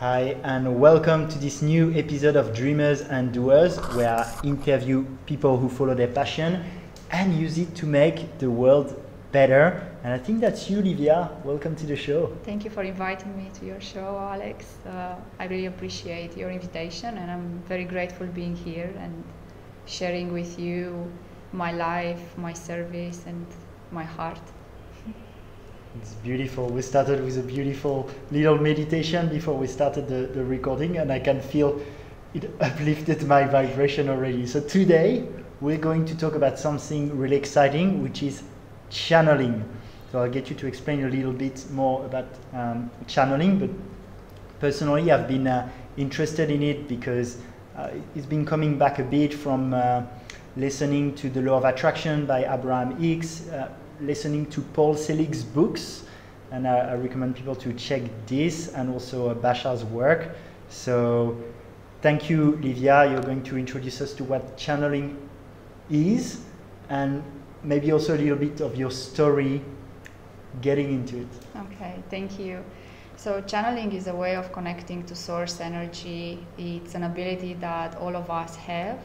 Hi, and welcome to this new episode of Dreamers and Doers, where I interview people who follow their passion and use it to make the world better. And I think that's you, Livia. Welcome to the show. Thank you for inviting me to your show, Alex. Uh, I really appreciate your invitation, and I'm very grateful being here and sharing with you my life, my service, and my heart. It's beautiful. We started with a beautiful little meditation before we started the, the recording, and I can feel it uplifted my vibration already. So, today we're going to talk about something really exciting, which is channeling. So, I'll get you to explain a little bit more about um, channeling, but personally, I've been uh, interested in it because uh, it's been coming back a bit from uh, listening to The Law of Attraction by Abraham Hicks uh, listening to Paul Selig's books, and I, I recommend people to check this and also uh, Bashar's work. So, thank you, Livia. You're going to introduce us to what channeling is, and maybe also a little bit of your story getting into it. Okay, thank you. So, channeling is a way of connecting to source energy. It's an ability that all of us have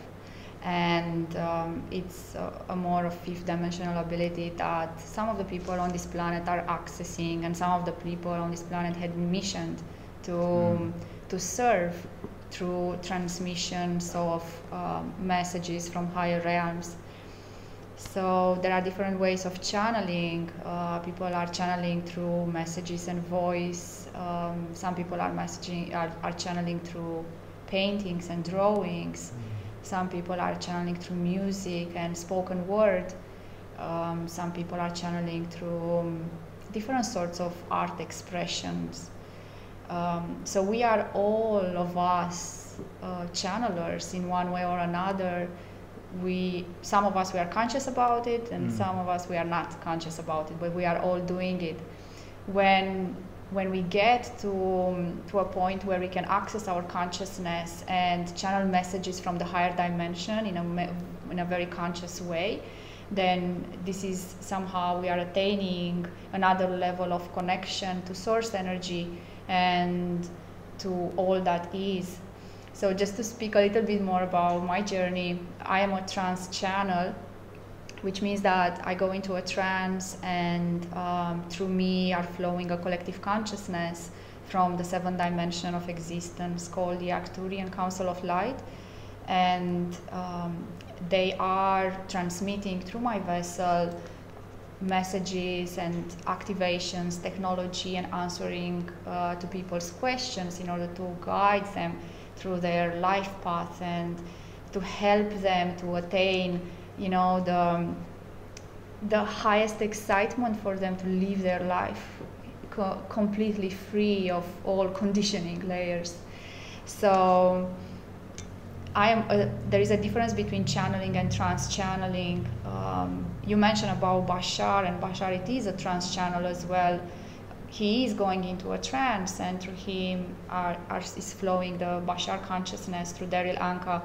and um, it's a, a, more of fifth dimensional ability that some of the people on this planet are accessing and some of the people on this planet had missioned to mm. to serve through transmissions of um, messages from higher realms. So there are different ways of channeling uh, people are channeling through messages and voice um, some people are messaging are, are channeling through paintings and drawings. Mm some people are channeling through music and spoken word. Um, some people are channeling through um, different sorts of art expressions. Um, so we are all of us uh, channelers in one way or another. We, some of us, we are conscious about it, and mm. some of us, we are not conscious about it, but we are all doing it. When when we get to, um, to a point where we can access our consciousness and channel messages from the higher dimension in a, in a very conscious way, then this is somehow we are attaining another level of connection to source energy and to all that is. So, just to speak a little bit more about my journey, I am a trance channel which means that I go into a trance and um, through me are flowing a collective consciousness from the seventh dimension of existence called the Arcturian Council of Light. And um, they are transmitting through my vessel messages and activations, technology, and answering uh, to people's questions in order to guide them through their life path and to help them to attain you know the the highest excitement for them to live their life co- completely free of all conditioning layers so I am, uh, there is a difference between channeling and trance channeling. Um, you mentioned about Bashar, and Bashar it is a trance channel as well. He is going into a trance, and through him are, are, is flowing the Bashar consciousness through Darryl Anka,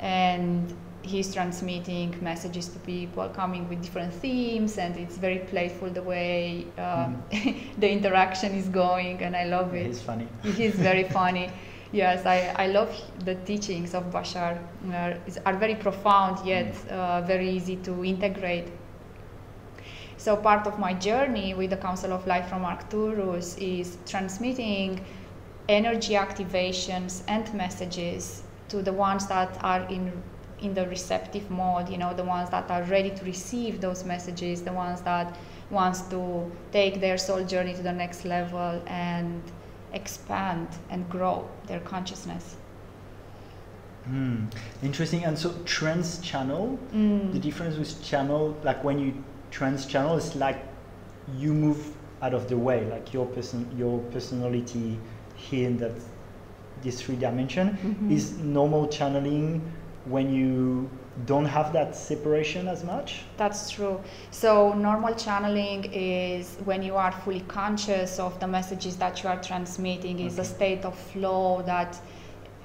and he's transmitting messages to people coming with different themes and it's very playful the way um, mm. the interaction is going and i love it he's funny he's very funny yes I, I love the teachings of bashar uh, are very profound yet mm. uh, very easy to integrate so part of my journey with the council of life from arcturus is transmitting energy activations and messages to the ones that are in in the receptive mode, you know, the ones that are ready to receive those messages, the ones that wants to take their soul journey to the next level and expand and grow their consciousness. Mm, interesting. And so trance channel, mm. the difference with channel, like when you trance channel, it's like you move out of the way, like your person, your personality here in that this three dimension mm-hmm. is normal channeling when you don't have that separation as much? That's true. So, normal channeling is when you are fully conscious of the messages that you are transmitting, is okay. a state of flow that,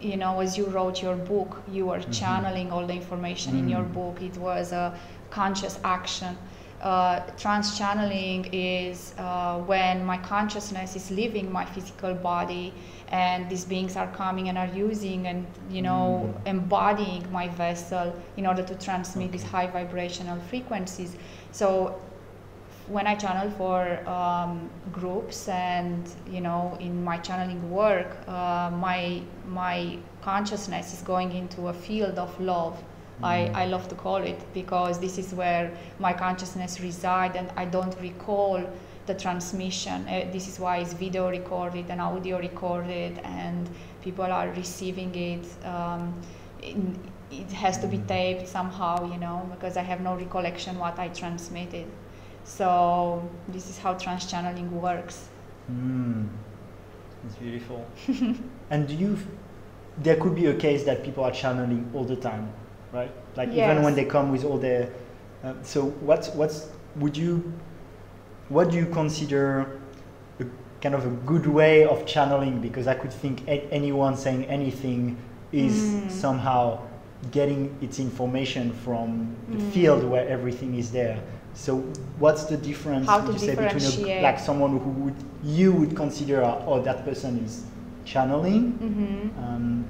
you know, as you wrote your book, you were mm-hmm. channeling all the information mm-hmm. in your mm. book. It was a conscious action. Uh, trance channeling is uh, when my consciousness is leaving my physical body and these beings are coming and are using and you know Mm. embodying my vessel in order to transmit these high vibrational frequencies so when I channel for um, groups and you know in my channeling work, uh, my my consciousness is going into a field of love. I. I love to call it because this is where my consciousness resides and I don't recall the transmission. Uh, this is why it's video recorded and audio recorded and people are receiving it. Um, in, it has to be Mm. taped somehow, you know, because I have no recollection what I transmitted. So this is how trance channeling works. Mm. It's beautiful. and do you, there could be a case that people are channeling all the time, right? Like even when they come with all their, uh, so what's, what's, would you, what do you consider a kind of a good way of channeling? Because I could think a- anyone saying anything is Mm. somehow getting its information from the Mm. field where everything is there. So what's the difference How would you say between a, like someone who would you would consider oh that person is channeling Mm-hmm. um,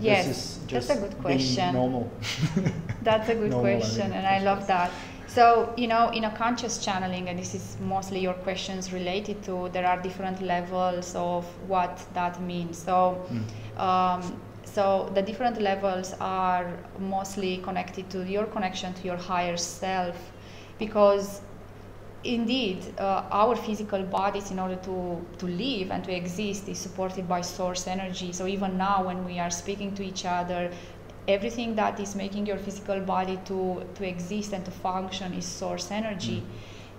Yes, that's a good question. normal. That's a good Normal, I question, mean, and I love that. So, you know, in a conscious channeling, and this is mostly your questions related to, there are different levels of what that means. So, Mm. um, so the different levels are mostly connected to your connection to your higher self, because indeed uh, our physical bodies in order to, to live and to exist is supported by source energy. So even now when we are speaking to each other everything that is making your physical body to, to exist and to function is source energy.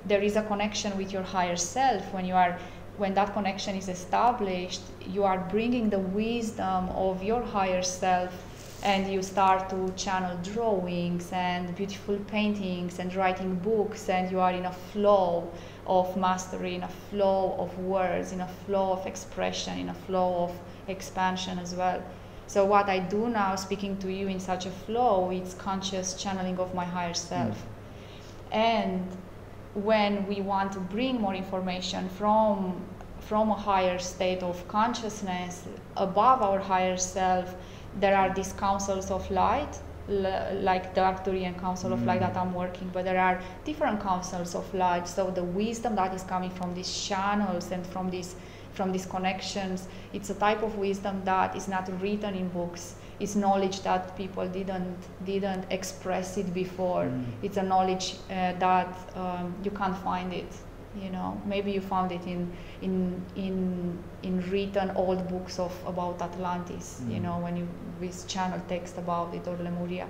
There is a connection with your higher self. When you are when that connection is established you are bringing the wisdom of your higher self and you start to channel drawings and beautiful paintings and writing books and you are in a flow of mastery in a flow of words in a flow of expression in a flow of expansion as well. So what i do now speaking to you in such a flow it's conscious channeling of my higher mm. self. And when we want to bring more information from from a higher state of consciousness above our higher self there are these councils of light l- like the Arcturian Council of Light Mm. that I'm working, but there are different councils of light. So the wisdom that is coming from these channels and from these from these connections, it's a type of wisdom that is not written in books. It's knowledge that people didn't didn't express it before. Mm. It's a knowledge uh, that um, you can't find it. You know, maybe you found it in in in in written old books of about Atlantis. You Mm. know, when you with channel text about it or Lemuria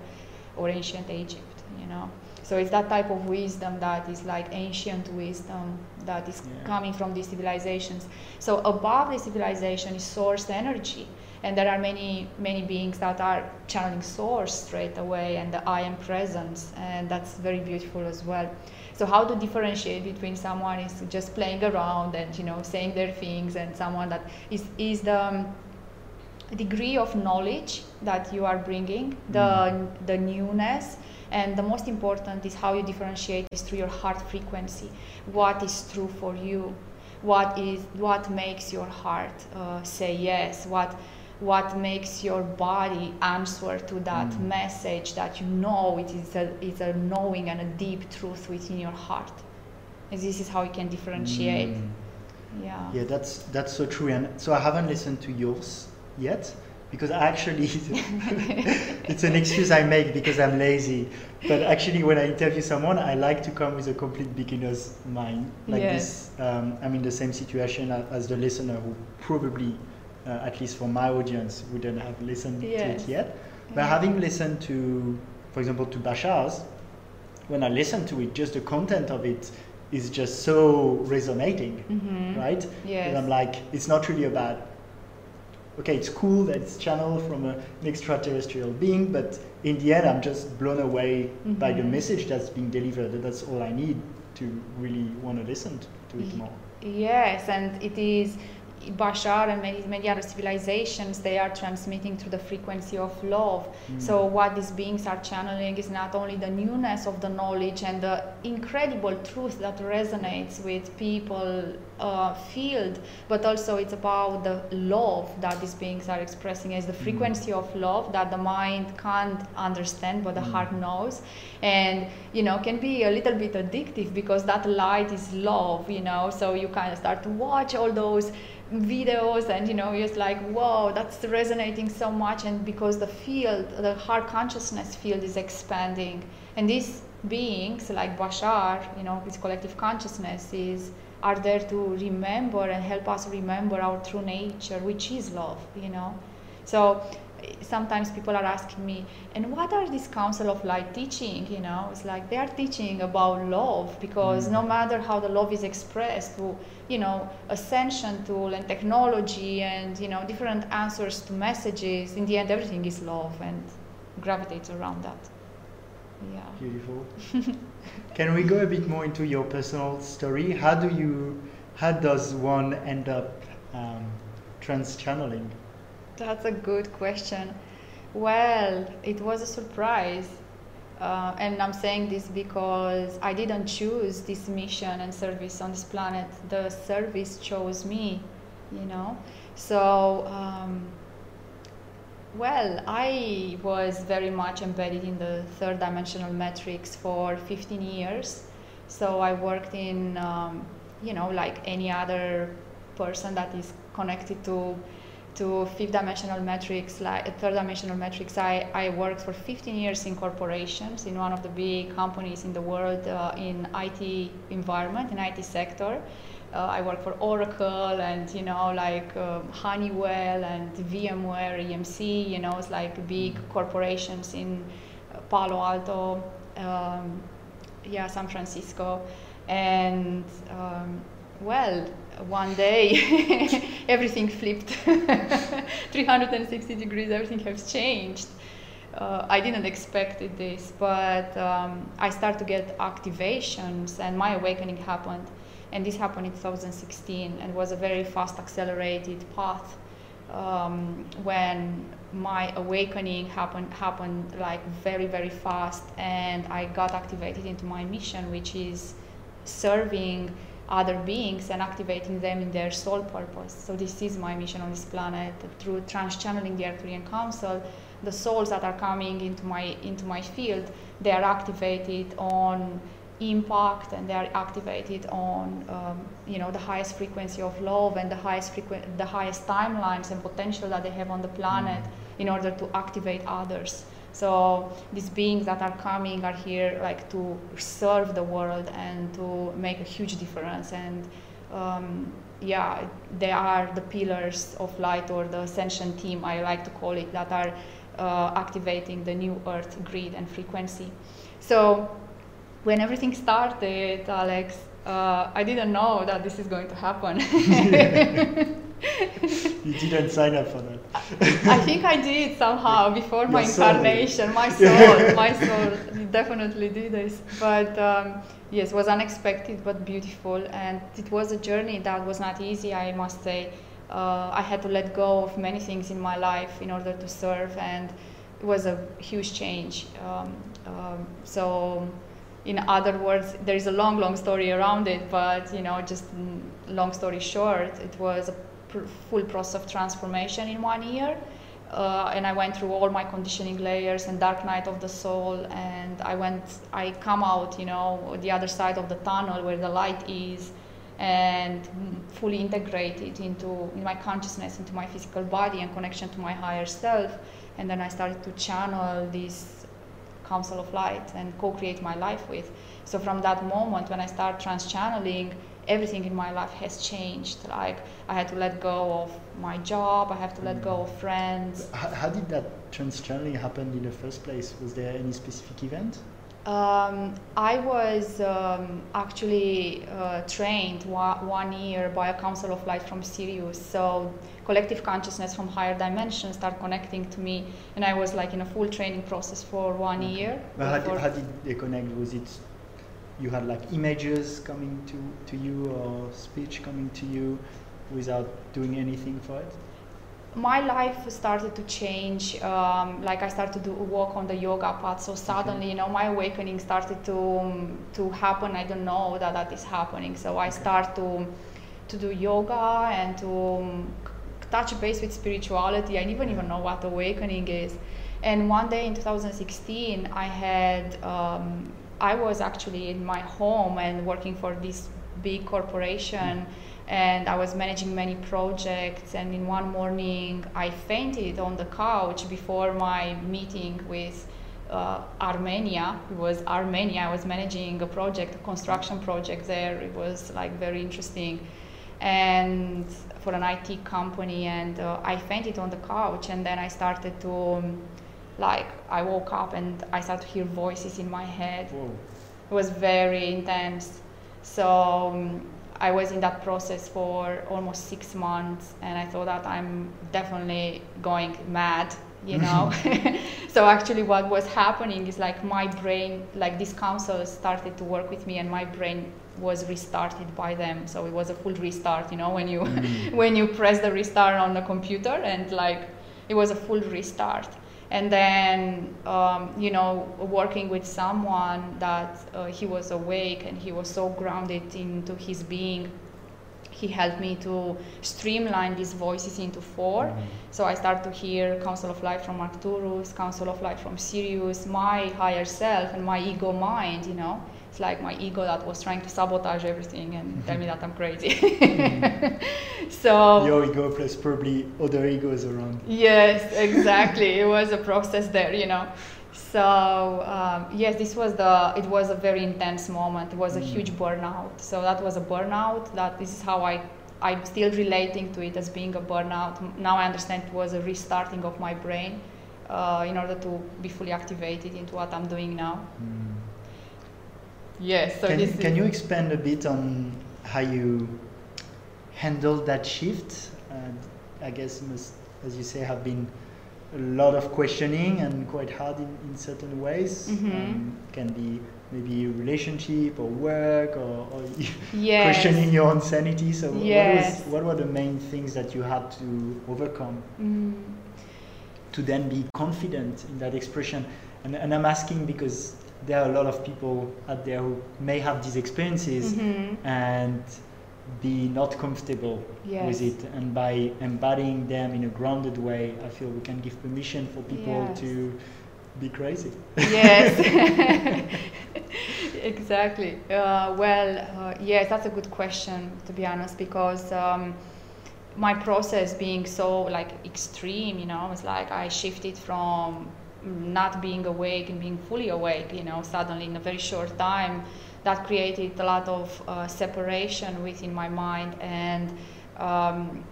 or ancient Egypt. You know, so it's that type of wisdom that is like ancient wisdom that is Yeah. coming from these civilizations. So above the civilization is source energy, and there are many many beings that are channeling source straight away, and the I am presence, and that's very beautiful as well. So how to differentiate between someone is just playing around and you know saying their things, and someone that is is the um, degree of knowledge that you are bringing, the the newness, and the most important is how you differentiate is through your heart frequency. What is true for you? What is what makes your heart uh, say yes? What what makes your body answer to that Mm. message that you know it is a it's a knowing and a deep truth within your heart. And this is how you can differentiate. Mm. Yeah. Yeah, that's that's so true. And so I haven't listened to yours yet because I actually it's an excuse I make because I'm lazy. But actually, when I interview someone, I like to come with a complete beginner's mind. Like Yes. this, um, I'm in the same situation as the listener who probably, uh, at least for my audience, wouldn't have listened to it yet. But Yeah. having listened to, for example, to Bashar's, when I listen to it, just the content of it is just so resonating Mhm. right? Yes. And I'm like, it's not really about, okay, it's cool that it's channeled from a, an extraterrestrial being, but in the end, I'm just blown away by the Mhm. message that's being delivered. That's all I need to really want to listen to it more. Yes, and it is Bashar and many, many other civilizations, they are transmitting through the frequency of love. Mm. So what these beings are channeling is not only the newness of the knowledge and the incredible truth that resonates with people uh, field, but also it's about the love that these beings are expressing as the Mm. frequency of love that the mind can't understand, but the Mm. heart knows, and you know can be a little bit addictive because that light is love, you know. So you kind of start to watch all those videos and you know you're like whoa that's resonating so much and because the field the heart consciousness field is expanding. And these beings like bashar you know this collective consciousness is are there to remember and help us remember our true nature which is love you know? So sometimes people are asking me and what are these council of light teaching? You know it's like they are teaching about love because Mm. no matter how the love is expressed through you know ascension tool and technology and you know different answers to messages in the end everything is love and gravitates around that yeah Beautiful. Can we go a bit more into your personal story? How do you, how does one end up um, trance channeling? That's a good question. Well, it was a surprise. Uh, and I'm saying this because I didn't choose this mission and service on this planet. The service chose me, you know. So, um, well, I was very much embedded in the third dimensional metrics for 15 years. So I worked in, um, you know, like any other person that is connected to to fifth dimensional metrics, like third dimensional metrics. I, I worked for 15 years in corporations in one of the big companies in the world uh, in IT environment, in IT sector. Uh, I worked for Oracle and you know like um, Honeywell and VMware, EMC. You know, it's like big corporations in uh, Palo Alto, um, yeah, San Francisco, and um, well, one day everything flipped. 360 degrees everything has changed. Uh, i didn't expect this but um, i started to get activations and my awakening happened. And this happened in 2016 and was a very fast accelerated path um, when my awakening happened happened like very very fast. And i got activated into my mission which is serving other beings and activating them in their soul purpose. So this is my mission on this planet through trance-channeling the Arcturian Council. The souls that are coming into my into my field, they are activated on impact and they are activated on um, you know the highest frequency of love and the highest frequ- the highest timelines and potential that they have on the planet in order to activate others. So these beings that are coming are here like to serve the world and to make a huge difference. And um, yeah, they are the pillars of light or the ascension team, I like to call it, that are uh, activating the new earth grid and frequency. So when everything started, Alex, uh, I didn't know that this is going to happen. you didn't sign up for that. I think I did somehow before Your my soul incarnation. My soul, my soul definitely did this. But um, yes, was unexpected but beautiful, and it was a journey that was not easy. I must say, uh, I had to let go of many things in my life in order to serve, and it was a huge change. Um, um, so. In other words, there is a long, long story around it, but you know, just mm, long story short, it was a full process of transformation in one year. Uh, and I went through all my conditioning layers and dark night of the soul, and I went, I come out, you know, the other side of the tunnel where the light is, and fully integrated into in my consciousness, into my physical body and connection to my higher self. And then I started to channel this council of light and co-create my life with. So from that moment when I start trance-channeling, everything in my life has changed. Like I had to let go of my job, I have to let go of friends. How, how did that trans happen in the first place? Was there any specific event? Um, I was um, actually uh, trained wa- one year by a council of light from Sirius. So collective consciousness from higher dimensions start connecting to me, and I was like in a full training process for one year. Well, how, did, how did they connect? Was it you had like images coming to, to you or speech coming to you? without doing anything for it? my life started to change. Um, like I started to walk on the yoga path. So suddenly, you know, my awakening started to um, to happen. I don't know that that is happening. So I start to to do yoga and to um, touch base with spirituality. I didn't even know what awakening is. And one day in 2016, I had um, I was actually in my home and working for this big corporation. And I was managing many projects. And in one morning, I fainted on the couch before my meeting with uh, Armenia. It was Armenia. I was managing a project, a construction project there. It was like very interesting, and for an IT company. And uh, I fainted on the couch, and then I started to. Um, like I woke up and I started to hear voices in my head. Whoa. It was very intense. So um, I was in that process for almost six months, and I thought that I'm definitely going mad, you know. so actually, what was happening is like my brain, like these counselors started to work with me, and my brain was restarted by them. So it was a full restart, you know, when you mm. when you press the restart on the computer, and like it was a full restart and then um, you know working with someone that uh, he was awake and he was so grounded into his being he helped me to streamline these voices into 4 mm-hmm. So I start to hear Council of Life from Arcturus, Council of Life from Sirius, my higher self and my ego mind, you know it's like my ego that was trying to sabotage everything and mm-hmm. tell me that I'm crazy. mm-hmm. So your ego plus probably other egos around. Yes, exactly. it was a process there, you know. So um, yes, this was the. It was a very intense moment. It was a mm. huge burnout. So that was a burnout. That this is how I. I'm still relating to it as being a burnout. Now I understand it was a restarting of my brain uh, in order to be fully activated into what I'm doing now. Mm. Yes. So can, can you expand a bit on how you handled that shift? I guess must, as you say, have been a lot of questioning and quite hard in, in certain ways. Mm-hmm. Um, can be maybe relationship or work or, or yes. questioning your own sanity. So yes. what, was, what were the main things that you had to overcome mm. to then be confident in that expression? And, and I'm asking because there are a lot of people out there who may have these experiences mm-hmm. and be not comfortable yes. with it and by embodying them in a grounded way i feel we can give permission for people yes. to be crazy yes exactly uh, well uh, yes that's a good question to be honest because um, my process being so like extreme you know it's like i shifted from not being awake and being fully awake, you know, suddenly in a very short time, that created a lot of uh, separation within my mind and. Um,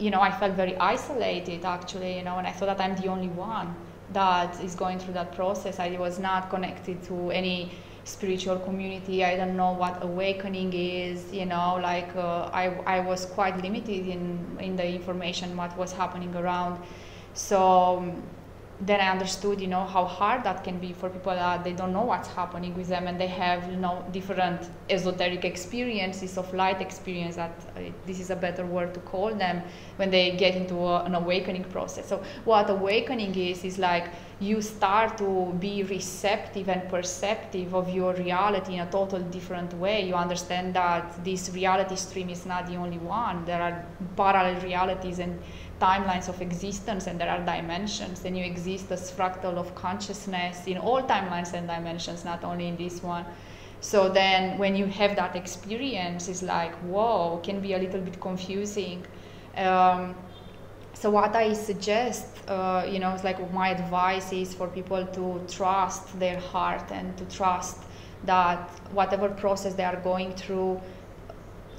you know, I felt very isolated actually, you know, and I thought that I'm the only one that is going through that process. I was not connected to any spiritual community. I don't know what awakening is, you know, like uh, I, I was quite limited in, in the information, what was happening around. So, um, then I understood, you know, how hard that can be for people that they don't know what's happening with them and they have, you know, different esoteric experiences of light experience that uh, this is a better word to call them when they get into a, an awakening process. So what awakening is, is like you start to be receptive and perceptive of your reality in a total different way. You understand that this reality stream is not the only one. There are parallel realities and timelines of existence and there are dimensions. And you exist as fractal of consciousness in all timelines and dimensions not only in this one. So then when you have that experience it's like whoa can be a little bit confusing. Um, so what i suggest uh, you know it's like my advice is for people to trust their heart and to trust that whatever process they are going through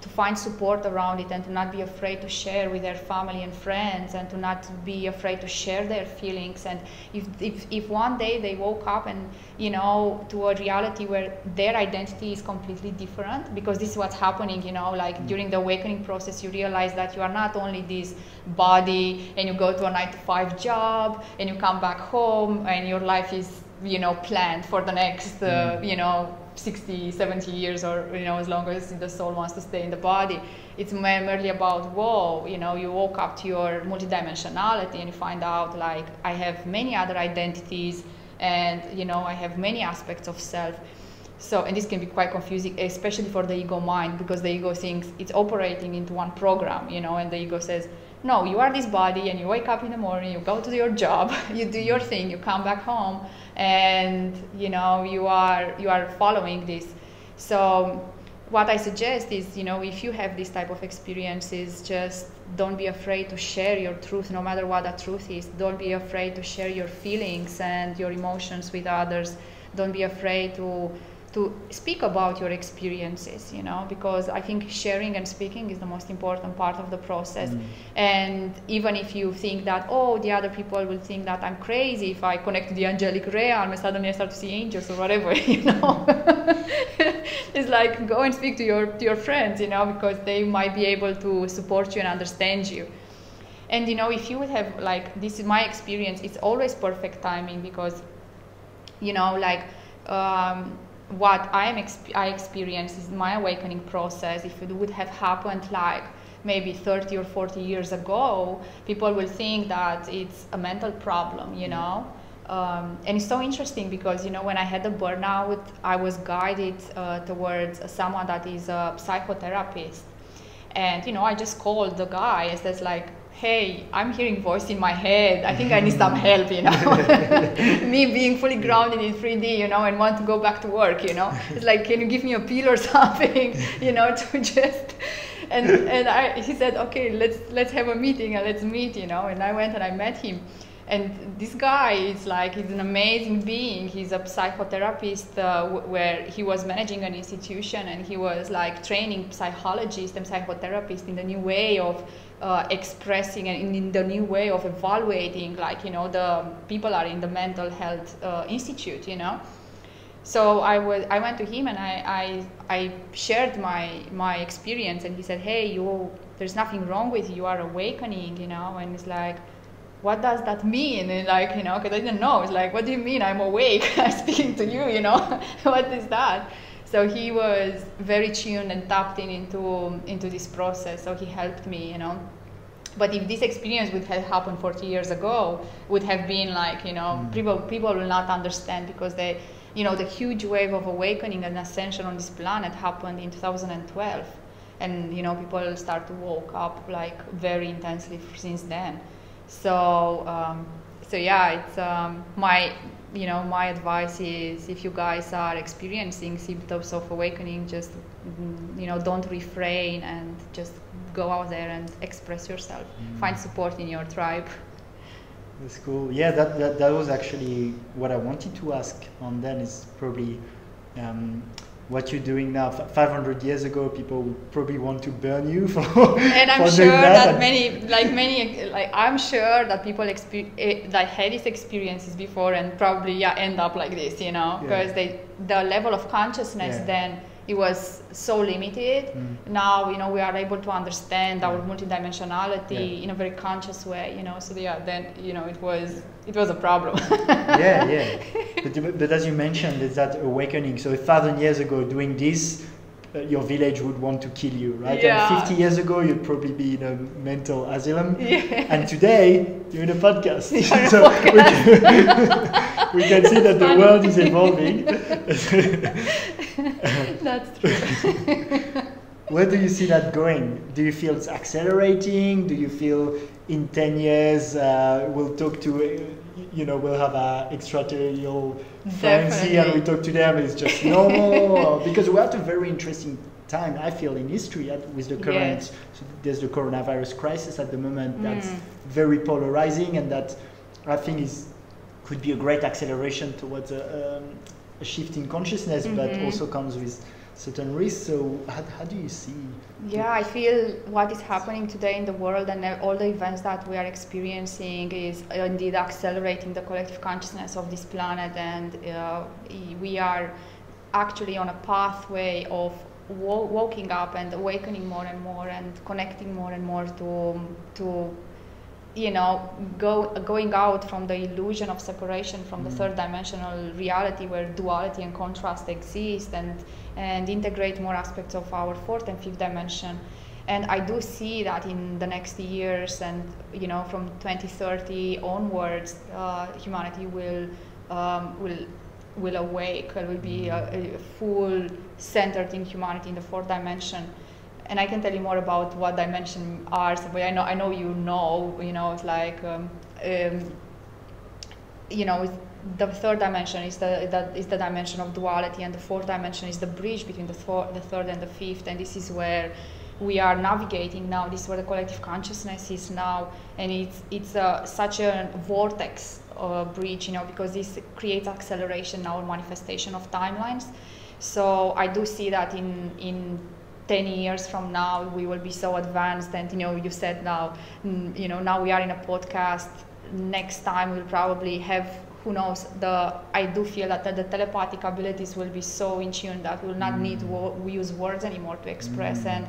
to find support around it and to not be afraid to share with their family and friends and to not be afraid to share their feelings and if, if, if one day they woke up and you know to a reality where their identity is completely different because this is what's happening you know like mm. during the awakening process you realize that you are not only this body and you go to a 9 to 5 job and you come back home and your life is you know planned for the next uh, mm. you know 60, 70 years or, you know, as long as the soul wants to stay in the body. It's merely about, whoa, you know, you woke up to your multidimensionality and you find out like, I have many other identities and, you know, I have many aspects of self. So, and this can be quite confusing, especially for the ego mind, because the ego thinks it's operating into one program, you know, and the ego says, no, you are this body and you wake up in the morning, you go to your job, you do your mm-hmm. thing, you come back home and you know you are you are following this. So what I suggest is, you know, if you have this type of experiences, just don't be afraid to share your truth, no matter what that truth is. Don't be afraid to share your feelings and your emotions with others. Don't be afraid to to speak about your experiences you know because i think sharing and speaking is the most important part of the process. Mm. and even if you think that oh the other people will think that i'm crazy if i connect to the angelic realm and suddenly i start to see angels or whatever you know. It's like go and speak to your to your friends you know because they might be able to support you and understand you. And you know if you would have like this is my experience it's always perfect timing because you know like um, what I'm exp- I experienced is my awakening process. If it would have happened like maybe 30 or 40 years ago, people will think that it's a mental problem, you know. Um, and it's so interesting because you know when I had a burnout, I was guided uh, towards someone that is a psychotherapist, and you know I just called the guy and says like, hey, I'm hearing voice in my head. I think I need some help, you know. Me being fully grounded in 3D, you know, and want to go back to work, you know. It's like, can you give me a pill or something, you know, to just. And and I, he said, okay, let's let's have a meeting and let's meet, you know. And I went and I met him. And this guy is like, he's an amazing being. He's a psychotherapist uh, w- where he was managing an institution and he was like training psychologists and psychotherapists in the new way of uh, expressing and in the new way of evaluating like you know the people are in the mental health uh, institute you know? So I was I went to him and I, I I shared my my experience and he said hey you there's nothing wrong with you you are awakening you know? And it's like what does that mean? And like you know because I didn't know. It's like what do you mean I'm awake? I'm speaking to you you know? What is that so he was very tuned and tapped in into into this process. So he helped me you know. But if this experience would have happened 40 years ago would have been like you know mm. people people will not understand because they you know the huge wave of awakening and ascension on this planet happened in 2012 and you know people start to woke up like very intensely since then. So um, so yeah it's um, my you know, my advice is if you guys are experiencing symptoms of awakening, just, you know, don't refrain and just go out there and express yourself. Mm. Find support in your tribe. That's cool. Yeah, that, that, that was actually what I wanted to ask on then is probably um, what you're doing now. 500 years ago, people would probably want to burn you for. And I'm for sure that. that, many, like many, like I'm sure that people exper- eh, that had these experiences before and probably yeah end up like this, you know, because yeah. they the level of consciousness yeah. then it was so limited. Mm. Now, you know, we are able to understand our multidimensionality yeah. in a very conscious way, you know. So yeah, then you know, it was it was a problem. yeah, yeah. But, but as you mentioned, it's that awakening. So a thousand years ago, doing this, uh, your village would want to kill you, right? Yeah. And 50 years ago, you'd probably be in a mental asylum. Yeah. And today, you're in a podcast. so podcast. We, can, we can see that the world is evolving. That's true. Where do you see that going? Do you feel it's accelerating? Do you feel in 10 years uh, we'll talk to, you know, we'll have a extraterrestrial friends here and we talk to them, it's just normal? because we're at a very interesting time, I feel, in history with the current, yes. so there's the coronavirus crisis at the moment mm. that's very polarizing and that I think is could be a great acceleration towards a, um, a shift in consciousness, mm-hmm. but also comes with certain risks. So how, how do you see? Yeah, I feel what is happening today in the world and all the events that we are experiencing is indeed accelerating the collective consciousness of this planet, and uh, we are actually on a pathway of waking up and awakening more and more and connecting more and more to to you know, go, going out from the illusion of separation from the Mm. third dimensional reality where duality and contrast exist and, and integrate more aspects of our fourth and fifth dimension. And I do see that in the next years and, you know, from 2030 onwards, uh, humanity will, um, will, will awake, it will be a, a full centered in humanity in the fourth dimension and I can tell you more about what dimension are. So, I know I know you know. You know, it's like um, um, you know, the third dimension is the that is the dimension of duality, and the fourth dimension is the bridge between the, thor- the third and the fifth. And this is where we are navigating now. This is where the collective consciousness is now, and it's it's uh, such a vortex uh, bridge, you know, because this creates acceleration now, manifestation of timelines. So I do see that in in 10 years from now we will be so advanced and you know you said now mm, you know now we are in a podcast. Next time we'll probably have who knows the i do feel that the, the telepathic abilities will be so in tune that we'll not need wo- we use words anymore to express and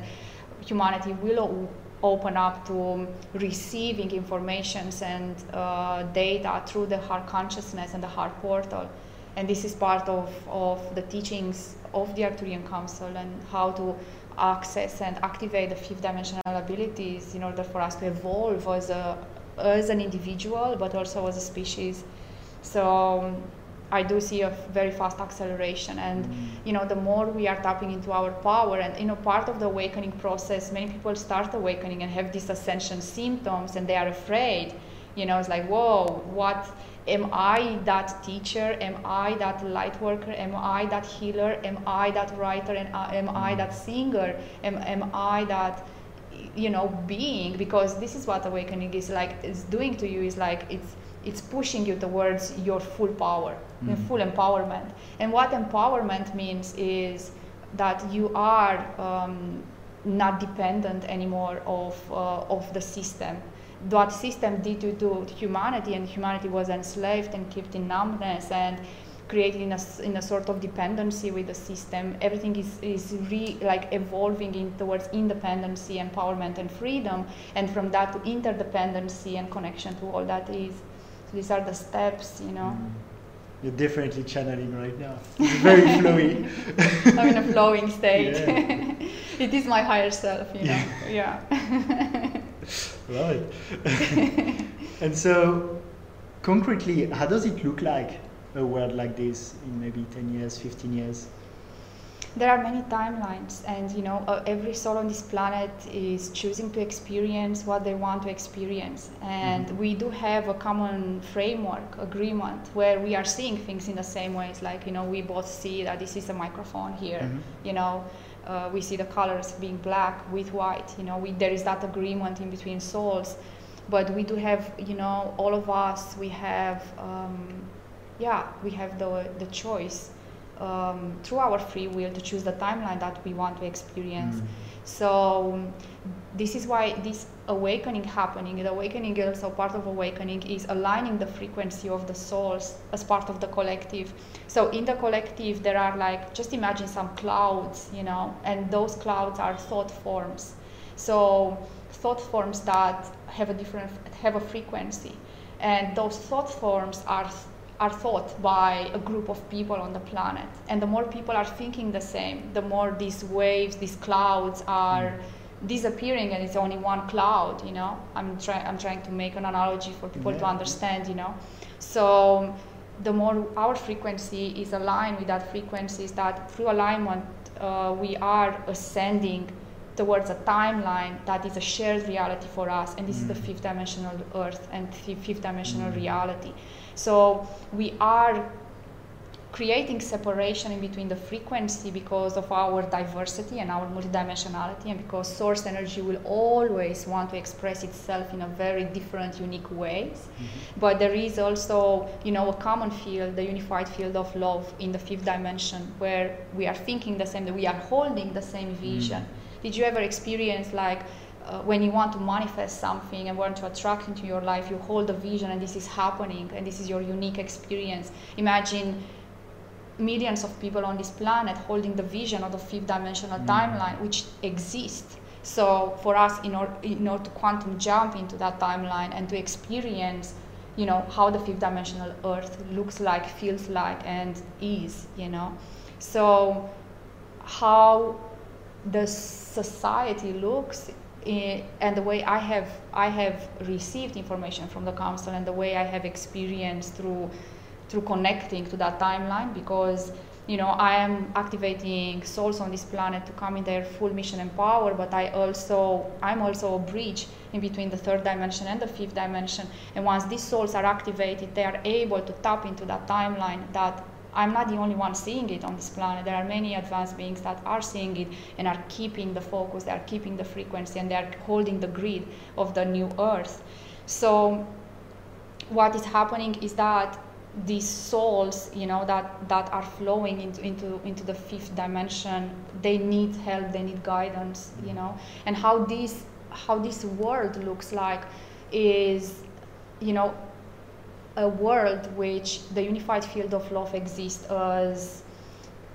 humanity will o- open up to receiving informations and uh, data through the heart consciousness and the heart portal. And this is part of, of the teachings of the Arcturian Council and how to access and activate the fifth dimensional abilities in order for us to evolve as a as an individual but also as a species. So um, I do see a very fast acceleration and you know the more we are tapping into our power and you know part of the awakening process many people start awakening and have these ascension symptoms and they are afraid you know it's like whoa what am i that teacher? Am i that light worker? Am i that healer? Am i that writer? And uh, am i that singer? Am, am i that you know being? Because this is what awakening is like It's doing to you is like it's it's pushing you towards your full power your Mm. full empowerment. And what empowerment means is that you are um, not dependent anymore of uh, of the system what system did to, to humanity and humanity was enslaved and kept in numbness and created in a, in a sort of dependency with the system. Everything is, is re, like evolving in towards independency empowerment and freedom and from that to interdependency and connection to all that is. So these are the steps you know mm. You're definitely channeling right now. It's very flowy. i'm in a flowing state Yeah. it is my higher self you know yeah Love it. and so, concretely, how does it look like a world like this in maybe 10 years, 15 years? There are many timelines and you know uh, every soul on this planet is choosing to experience what they want to experience and Mhm. we do have a common framework agreement where we are seeing things in the same ways like you know we both see that this is a microphone here Mhm. you know uh, we see the colors being black with white you know we, there is that agreement in between souls but we do have you know all of us we have um, yeah we have the, the choice um, through our free will to choose the timeline that we want to experience. Mm. so this is why this awakening happening the awakening is also part of awakening is aligning the frequency of the souls as part of the collective. So in the collective there are like just imagine some clouds you know and those clouds are thought forms. So thought forms that have a different have a frequency. And those thought forms are are thought by a group of people on the planet. And the more people are thinking the same the more these waves these clouds are disappearing and it's only one cloud you know? I'm trying i'm trying to make an analogy for people to understand you know? So the more our frequency is aligned with that frequency is that through alignment uh, we are ascending towards a timeline that is a shared reality for us and this is the Mm. fifth dimensional earth and fi- fifth dimensional Mm. reality so we are creating separation in between the frequency because of our diversity and our multidimensionality and because source energy will always want to express itself in a very different unique ways. Mm-hmm. But there is also you know a common field the unified field of love in the fifth dimension where we are thinking the same that we are holding the same vision. Mm. Did you ever experience like uh, when you want to manifest something and want to attract into your life you hold a vision and this is happening and this is your unique experience. Imagine millions of people on this planet holding the vision of the fifth dimensional Mm. timeline which exists. So for us, in order, in order to quantum jump into that timeline and to experience, you know, how the fifth dimensional Earth looks like, feels like, and is, you know, so how the society looks and the way I have I have received information from the council and the way I have experienced through through connecting to that timeline because you know I am activating souls on this planet to come in their full mission and power but I also I'm also a bridge in between the third dimension and the fifth dimension. And once these souls are activated they are able to tap into that timeline that I'm not the only one seeing it on this planet. There are many advanced beings that are seeing it and are keeping the focus, they are keeping the frequency, and they are holding the grid of the new Earth. So, what is happening is that these souls, you know, that, that are flowing into, into, into the fifth dimension, they need help, they need guidance, you know. And how this, how this world looks like is, you know, a world which the unified field of love exists as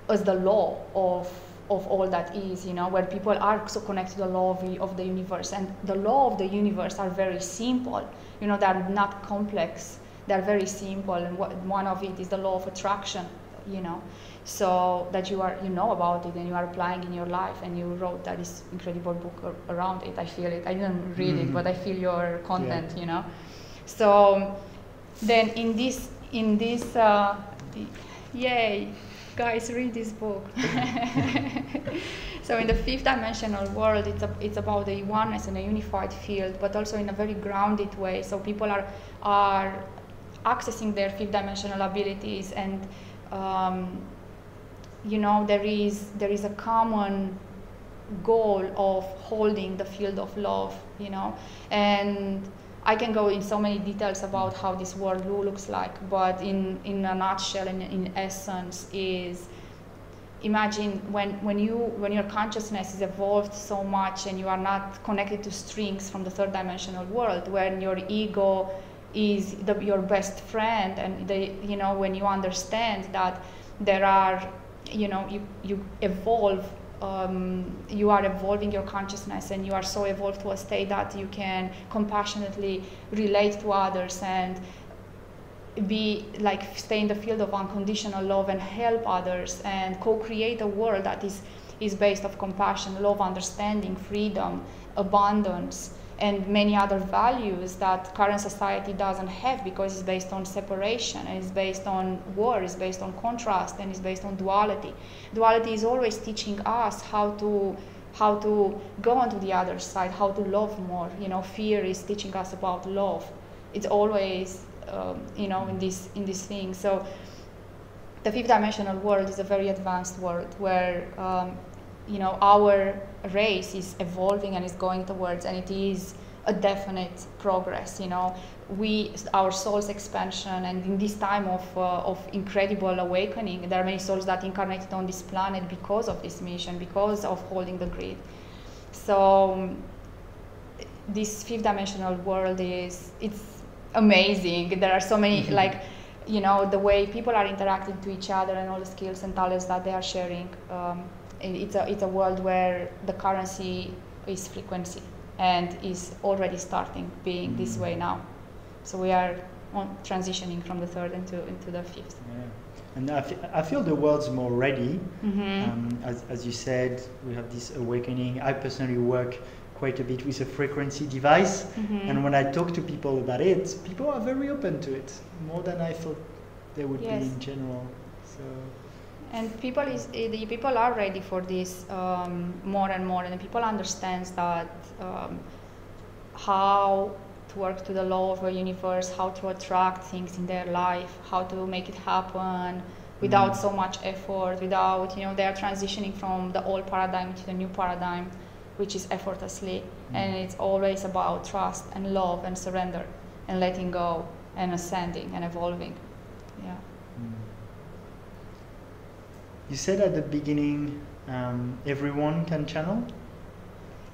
as the law of of all that is, you know, where people are so connected to the law of the, of the universe. And the law of the universe are very simple, you know, they're not complex, they're very simple. And what, one of it is the law of attraction, you know, so that you are, you know about it and you are applying in your life. And you wrote that this incredible book around it. I feel it. I didn't read mm-hmm. it, but I feel your content, yeah. you know. So then in this in this uh, yay guys read this book. So in the fifth dimensional world it's, a, it's about the oneness and a unified field but also in a very grounded way. So people are are accessing their fifth dimensional abilities and um, you know there is there is a common goal of holding the field of love you know? And I can go in so many details about how this world looks like, but in, in a nutshell and in essence is imagine when, when you when your consciousness is evolved so much and you are not connected to strings from the third dimensional world, when your ego is the, your best friend and they, you know when you understand that there are you know you, you evolve um, you are evolving your consciousness and you are so evolved to a state that you can compassionately relate to others and be like stay in the field of unconditional love and help others and co-create a world that is is based of compassion love understanding freedom abundance and many other values that current society doesn't have because it's based on separation and it's based on war, it's based on contrast and it's based on duality. Duality is always teaching us how to how to go onto the other side, how to love more. You know, fear is teaching us about love. It's always um, you know in this in this thing. So the fifth dimensional world is a very advanced world where um, you know our race is evolving and is going towards and it is a definite progress you know. We our soul's expansion and in this time of uh, of incredible awakening there are many souls that incarnated on this planet because of this mission because of holding the grid. So um, this fifth dimensional world is it's amazing. There are so many mm-hmm. like you know the way people are interacting to each other and all the skills and talents that they are sharing um, it's a, it's a world where the currency is frequency and is already starting being this way now. So we are on transitioning from the third into, into the fifth. Yeah. And I, f- I feel the world's more ready. Mm-hmm. Um, as, as you said, we have this awakening. I personally work quite a bit with a frequency device. Mm-hmm. And when I talk to people about it, people are very open to it, more than I thought they would yes. be in general. So and people is eh, the people are ready for this um, more and more and people understands that um, how to work to the law of the universe how to attract things in their life how to make it happen without mm. so much effort without you know they are transitioning from the old paradigm to the new paradigm which is effortlessly mm. and it's always about trust and love and surrender and letting go and ascending and evolving yeah you said at the beginning um, everyone can channel?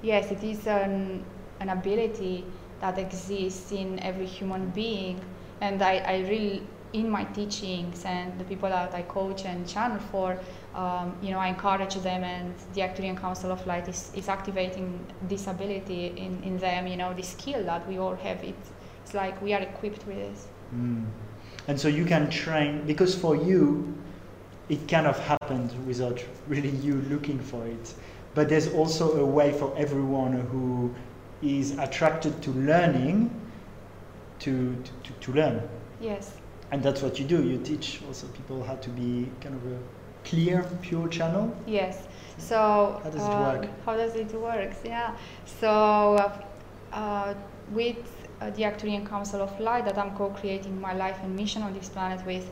Yes, it is an, an ability that exists in every human being. And I, I really, in my teachings and the people that I coach and channel for, um, you know, I encourage them, and the Arcturian Council of Light is, is activating this ability in, in them, you know, this skill that we all have. It, it's like we are equipped with this. Mm. And so you can train, because for you, it kind of happened without really you looking for it. But there's also a way for everyone who is attracted to learning to, to, to learn. Yes. And that's what you do. You teach also people how to be kind of a clear, pure channel? Yes. So how does it work? Um, how does it work? Yeah. So uh, uh, with uh, the Arcturian Council of Light that I'm co-creating my life and mission on this planet with,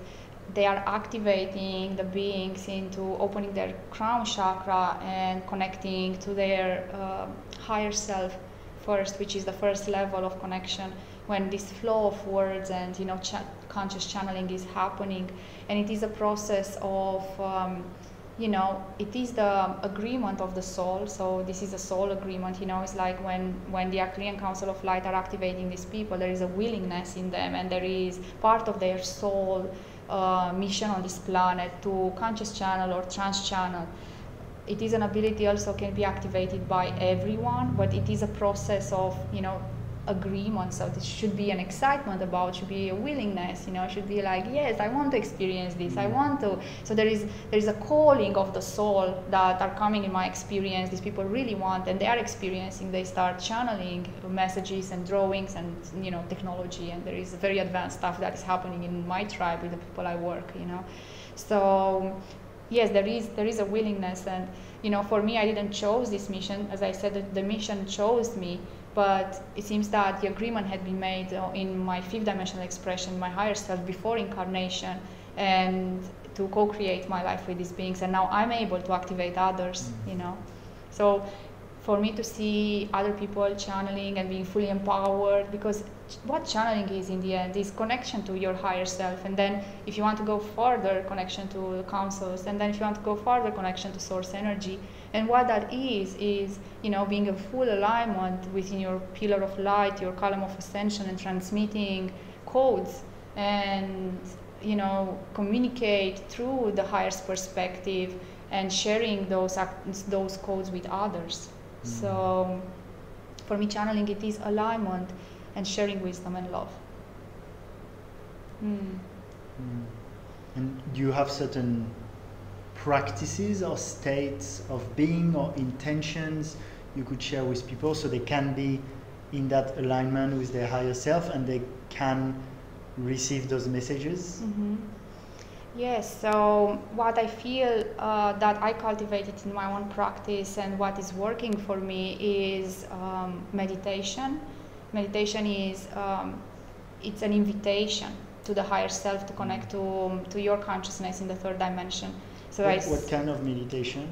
they are activating the beings into opening their crown chakra and connecting to their uh, higher self first, which is the first level of connection when this flow of words and you know conscious channeling is happening. And it is a process of um, you know it is the agreement of the soul. So this is a soul agreement you know it's like when when the Arcturian Council of Light are activating these people there is a willingness in them and there is part of their soul mission on this planet to conscious channel or trance channel. It is an ability also can be activated by everyone but it is a process of you know agreement so there should be an excitement about should be a willingness you know should be like yes i want to experience this. I mm. want to. So there is there is a calling of the soul that are coming in my experience these people really want and they are experiencing they start channeling messages and drawings and you know technology and there is very advanced stuff that is happening in my tribe with the people i work you know. So yes there is there is a willingness and you know for me i didn't choose this mission. As i said the mission chose me but it seems that the agreement had been made uh, in my fifth dimensional expression, my higher self, before incarnation, and to co-create my life with these beings. And now I'm able to activate others, mm. you know. So for me to see other people channeling and being fully empowered, because what channeling is in the end is connection to your higher self. And then if you want to go further, connection to the councils. And then if you want to go further, connection to source energy and what that is, is, you know, being a full alignment within your pillar of light, your column of ascension, and transmitting codes and, you know, communicate through the highest perspective and sharing those, those codes with others. Mm. So for me, channeling it is alignment and sharing wisdom and love. Mm. Mm. And do you have certain practices or states of being or intentions you could share with people so they can be in that alignment with their higher self and they can receive those messages? Mm-hmm. Yes, so what I feel uh, that I cultivated in my own practice and what is working for me is um, meditation. Meditation is um, it's an invitation to the higher self to connect to, to your consciousness in the third dimension. So what, what kind of meditation?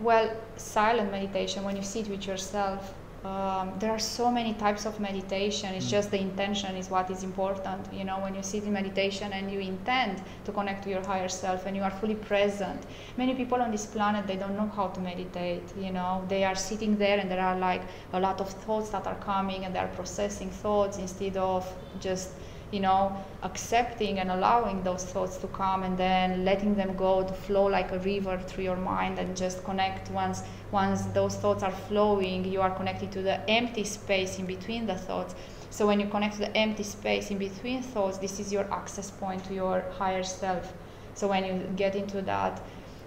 Well, silent meditation, when you sit with yourself. Um, there are so many types of meditation. It's mm. just the intention is what is important. You know, when you sit in meditation and you intend to connect to your higher self and you are fully present. Many people on this planet they don't know how to meditate. You know, they are sitting there and there are like a lot of thoughts that are coming and they are processing thoughts instead of just you know, accepting and allowing those thoughts to come and then letting them go to flow like a river through your mind and just connect once once those thoughts are flowing, you are connected to the empty space in between the thoughts. So when you connect to the empty space in between thoughts, this is your access point to your higher self. So when you get into that,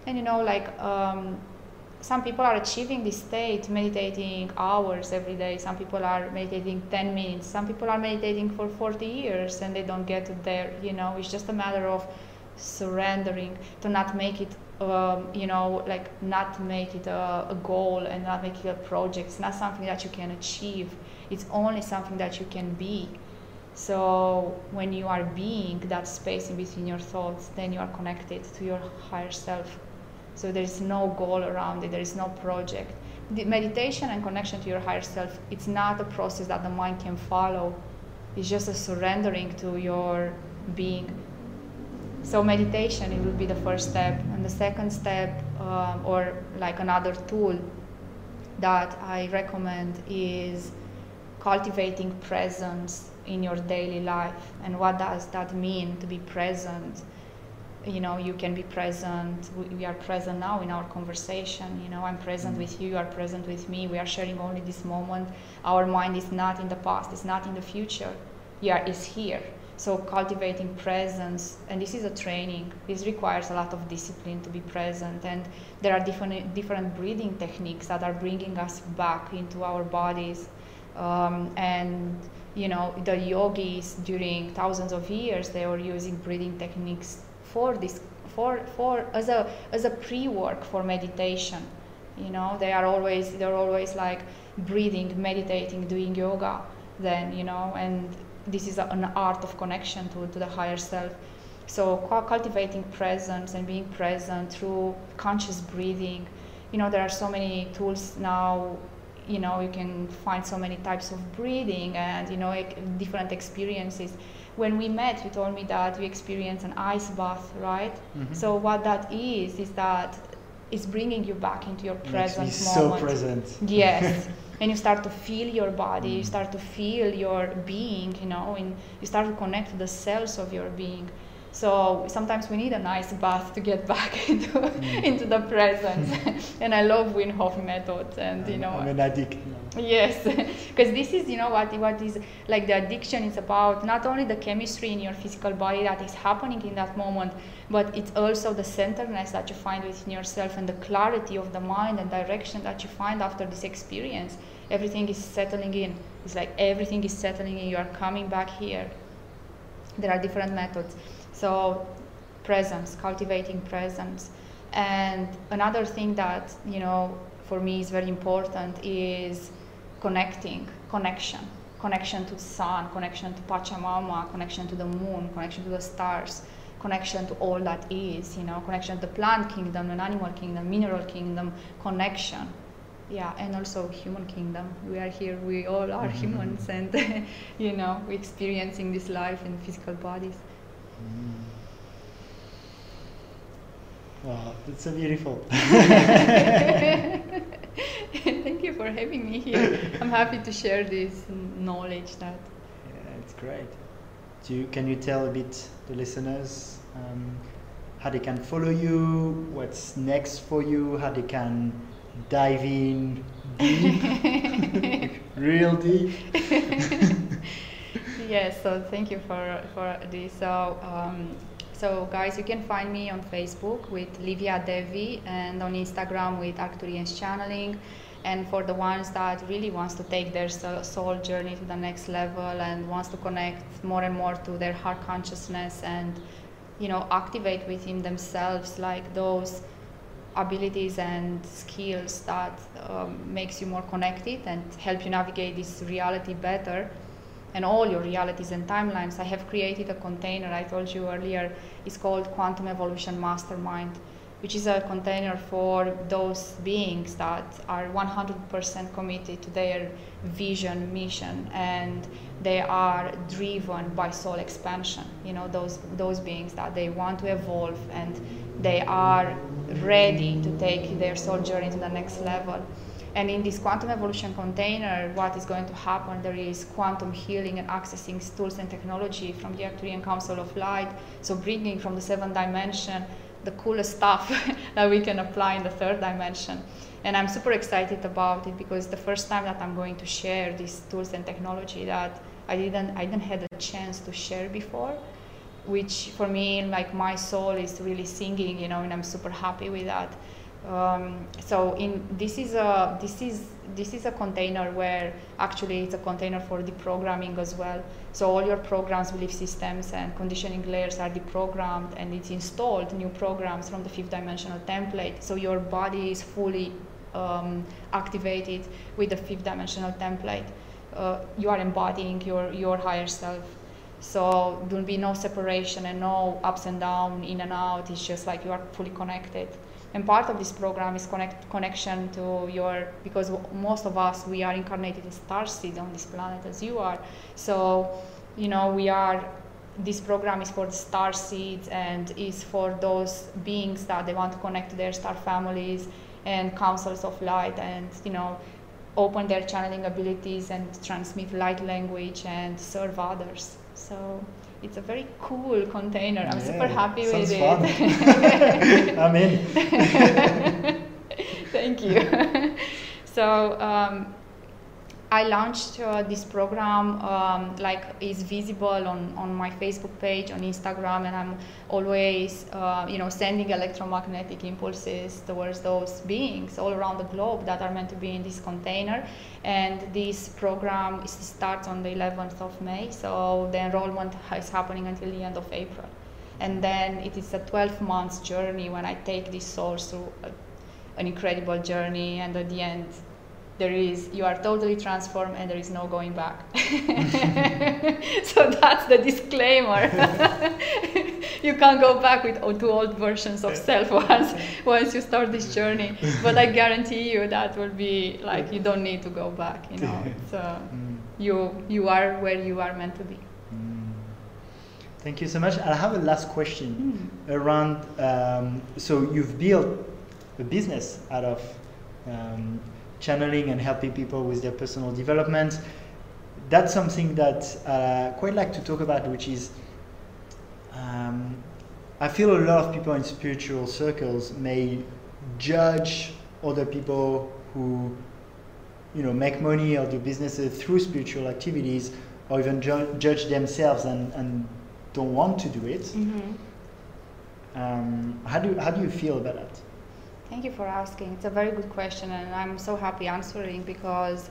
and you know, like um, some people are achieving this state meditating hours every day. Some people are meditating 10 minutes. Some people are meditating for 40 years and they don't get there you know. It's just a matter of surrendering to not make it um, you know like not make it a, a goal and not make it a project. It's not something that you can achieve. It's only something that you can be. So when you are being that space in between your thoughts then you are connected to your higher self so there is no goal around it, there is no project. The meditation and connection to your higher self, it's not a process that the mind can follow. It's just a surrendering to your being. So meditation, it would be the first step. And the second step, um, or like another tool that I recommend is cultivating presence in your daily life. And what does that mean to be present? You know you can be present. We, are present now in our conversation you know i'm present Mm. with you you are present with me. We are sharing only this moment. Our mind is not in the past it's not in the future. Yeah is here. So cultivating presence and this is a training. This requires a lot of discipline to be present and there are different different breathing techniques that are bringing us back into our bodies. Um, and you know the yogis during thousands of years they were using breathing techniques for this for for as a as a pre-work for meditation you know? They are always they're always like breathing meditating doing yoga then you know? And this is a, an art of connection to, to the higher self. So cultivating presence and being present through conscious breathing you know there are so many tools now you know you can find so many types of breathing and you know different experiences when we met you told me that you experienced an ice bath right Mhm. so what that is is that it's bringing you back into your Makes me present so present. yes and you start to feel your body you Mm. start to feel your being you know and you start to connect to the cells of your being so sometimes we need a nice bath to get back into Mm. into the present. and i love wim hof methods and you I'm- know I'm an addict now. Yes, because this is, you know, what what is like the addiction is about not only the chemistry in your physical body that is happening in that moment, but it's also the centeredness that you find within yourself and the clarity of the mind and direction that you find after this experience. Everything is settling in. It's like everything is settling in. You are coming back here. There are different methods. So, presence, cultivating presence. And another thing that, you know, for me is very important is connecting, connection. Connection to sun, connection to Pachamama, connection to the moon, connection to the stars, connection to all that is, you know, connection to the plant kingdom, the animal kingdom, mineral kingdom, connection. Yeah, and also human kingdom. We are here, we all are Mhm. humans, and, you know, we're experiencing this life in physical bodies. Mm. Wow, that's so beautiful. Thank you for having me here. I'm happy to share this knowledge that Yeah, it's great. Do you, can you tell a bit the listeners um, how they can follow you, what's next for you, how they can dive in deep, real deep? yes, so thank you for, for this. So, um, so guys, you can find me on Facebook with Livia Devi and on Instagram with Arcturians Channeling. And for the ones that really wants to take their soul journey to the next level and wants to connect more and more to their heart consciousness and you know activate within themselves like those abilities and skills that um, makes you more connected and help you navigate this reality better and all your realities and timelines i have created a container i told you earlier. It's called quantum evolution mastermind which is a container for those beings that are 100% committed to their vision mission and they are driven by soul expansion. You know those those beings that they want to evolve and they are ready to take their soul journey to the next level and in this quantum evolution container, what is going to happen? There is quantum healing and accessing tools and technology from the Arcturian Council of Light. So bringing from the seventh dimension the coolest stuff that we can apply in the third dimension. And I'm super excited about it because the first time that I'm going to share these tools and technology that I didn't I didn't had a chance to share before, which for me like my soul is really singing, you know, and I'm super happy with that. Um, so in this is a this is this is a container where actually it's a container for deprogramming as well. So all your programs, belief systems, and conditioning layers are deprogrammed, and it's installed new programs from the fifth dimensional template. So your body is fully um, activated with the fifth dimensional template. Uh, you are embodying your your higher self. So there will be no separation and no ups and down, in and out. It's just like you are fully connected and part of this program is connect connection to your because most of us we are incarnated as star seeds on this planet as you are so you know we are this program is for the star seeds and is for those beings that they want to connect to their star families and councils of light and you know open their channeling abilities and transmit light language and serve others. So it's a very cool container. I'm Yeah, super happy with it. I'm in. Thank you. so um, I launched uh, this program, um, like is visible on, on my Facebook page, on Instagram, and I'm always, uh, you know, sending electromagnetic impulses towards those beings all around the globe that are meant to be in this container. And this program is starts on the 11th of May, so the enrollment is happening until the end of April. And then it is a 12 months journey when I take these souls through a, an incredible journey, and at the end, there is you are totally transformed and there is no going back so that's the disclaimer you can't go back with two old versions of self once once you start this journey but i guarantee you that will be like you don't need to go back you know uh, Mm. you you are where you are meant to be Mm. Thank you so much. I have a last question around. Um, so you've built a business out of um, channeling and helping people with their personal development. That's something that uh, I quite like to talk about, which is um, I feel a lot of people in spiritual circles may judge other people who you know make money or do businesses through spiritual activities or even ju- judge themselves and, and don't want to do it. mm-hmm. Um, how do how do you feel about that? Thank you for asking. It's a very good question, and I'm so happy answering because,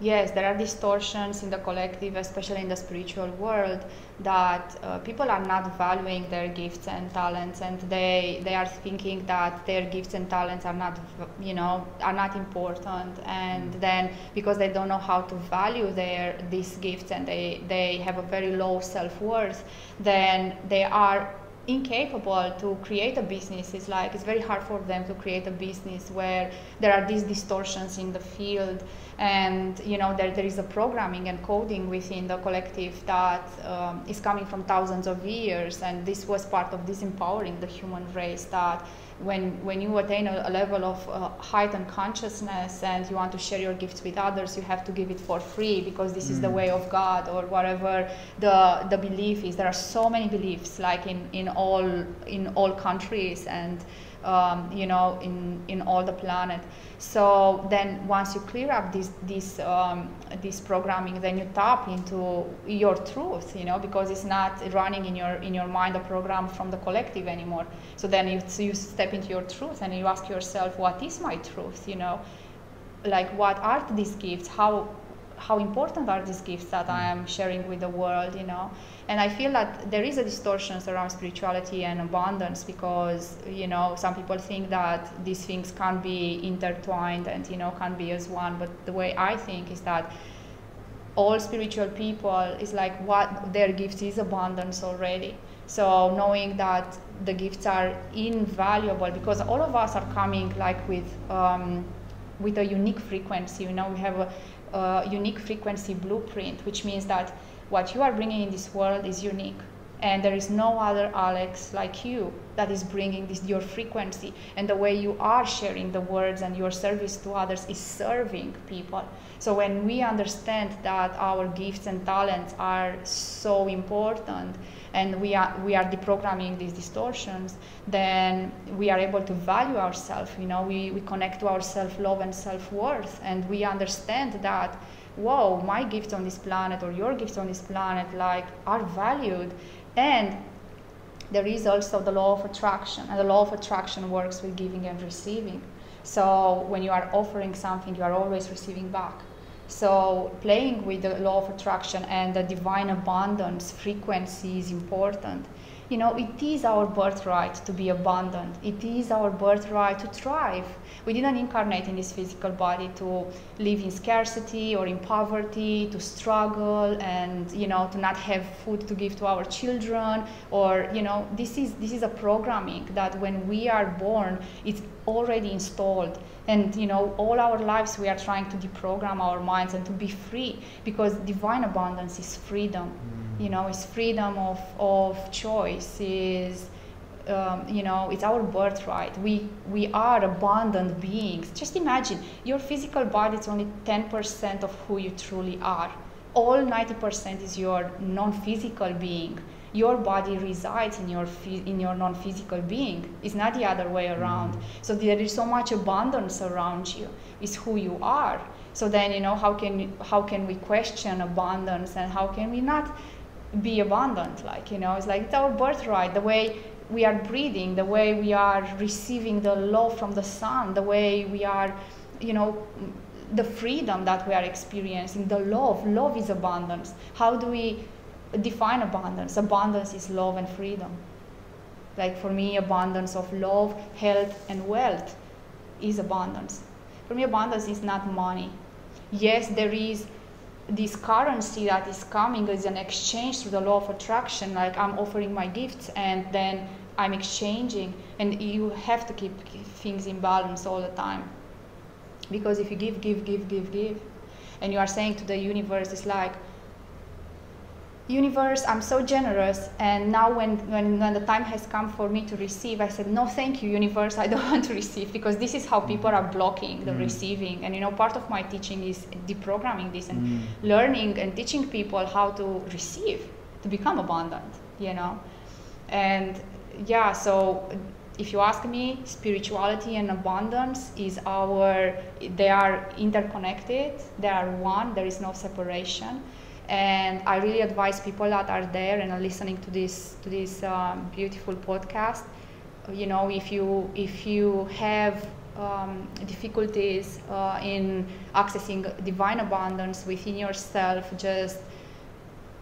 yes, there are distortions in the collective, especially in the spiritual world, that uh, people are not valuing their gifts and talents, and they they are thinking that their gifts and talents are not, you know, are not important, and then because they don't know how to value their these gifts and they they have a very low self worth, then they are incapable to create a business. It's like it's very hard for them to create a business where there are these distortions in the field and you know there, there is a programming and coding within the collective that um, is coming from thousands of years. And this was part of disempowering the human race that when when you attain a, a level of uh, heightened consciousness and you want to share your gifts with others you have to give it for free because this is the Mm. way of god or whatever the the belief is there are so many beliefs like in in all in all countries and um, you know in in all the planet so then once you clear up this this um, this programming then you tap into your truth you know because it's not running in your in your mind a program from the collective anymore. So then you, you step into your truth and you ask yourself what is my truth? You know like what are these gifts? How how important are these gifts that I am sharing with the world, you know? And I feel that there is a distortion around spirituality and abundance because, you know, some people think that these things can't be intertwined and, you know, can't be as one. But the way I think is that all spiritual people is like what their gift is abundance already. So knowing that the gifts are invaluable because all of us are coming like with um, with a unique frequency. You know, we have a, a unique frequency blueprint, which means that what you are bringing in this world is unique, and there is no other Alex like you that is bringing this your frequency. And the way you are sharing the words and your service to others is serving people. So when we understand that our gifts and talents are so important and we are we are deprogramming these distortions, then we are able to value ourselves. You know, we, we connect to our self-love and self-worth and we understand that whoa, my gifts on this planet or your gifts on this planet like are valued and there is also the law of attraction and the law of attraction works with giving and receiving so when you are offering something you are always receiving back so playing with the law of attraction and the divine abundance frequency is important you know it is our birthright to be abundant. It is our birthright to thrive. We didn't incarnate in this physical body to live in scarcity or in poverty to struggle and you know to not have food to give to our children or you know this is this is a programming that when we are born it's already installed. And you know all our lives we are trying to deprogram our minds and to be free because divine abundance is freedom mm. You know it's freedom of, of choice is um, you know, it's our birthright. We we are abundant beings. Just imagine your physical body is only 10% of who you truly are. All 90% is your non-physical being. Your body resides in your in your non-physical being. It's not the other way around. Mm-hmm. So there is so much abundance around you. It's who you are. So then you know how can how can we question abundance and how can we not be abundant? Like you know, it's like it's our birthright. The way we are breathing, the way we are receiving the love from the sun, the way we are, you know, the freedom that we are experiencing, the love. Love is abundance. How do we define abundance? Abundance is love and freedom. Like for me, abundance of love, health, and wealth is abundance. For me, abundance is not money. Yes, there is this currency that is coming is an exchange through the law of attraction like i'm offering my gifts and then i'm exchanging. And you have to keep things in balance all the time. Because if you give give give give give and you are saying to the universe it's like universe i'm so generous and now when, when, when the time has come for me to receive i said no thank you universe i don't want to receive because this is how people are blocking the mm. receiving and you know part of my teaching is deprogramming this and mm. learning and teaching people how to receive to become abundant you know and yeah so if you ask me spirituality and abundance is our they are interconnected they are one there is no separation and I really advise people that are there and are listening to this to this um, beautiful podcast. You know, if you if you have um, difficulties uh, in accessing divine abundance within yourself, just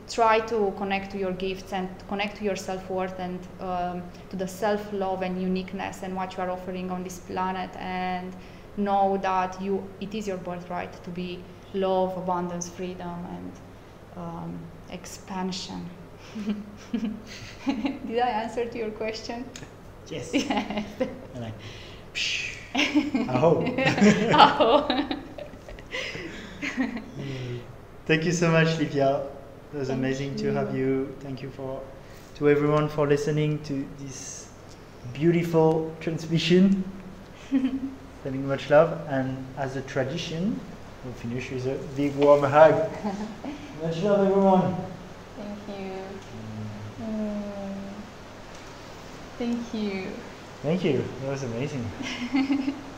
try to connect to your gifts and connect to your self-worth and um, to the self-love and uniqueness and what you are offering on this planet and know that you it is your birthright to be love abundance freedom and um, expansion. Did I answer to your question? Yes. yes. And I, psh, aho. aho. Thank you so much, Livia. It was Thank amazing you. to have you. Thank you for to everyone for listening to this beautiful transmission. Sending much love, and as a tradition, we'll finish with a big warm hug. Much job, everyone. Thank you. Mm. Thank you. Thank you. That was amazing.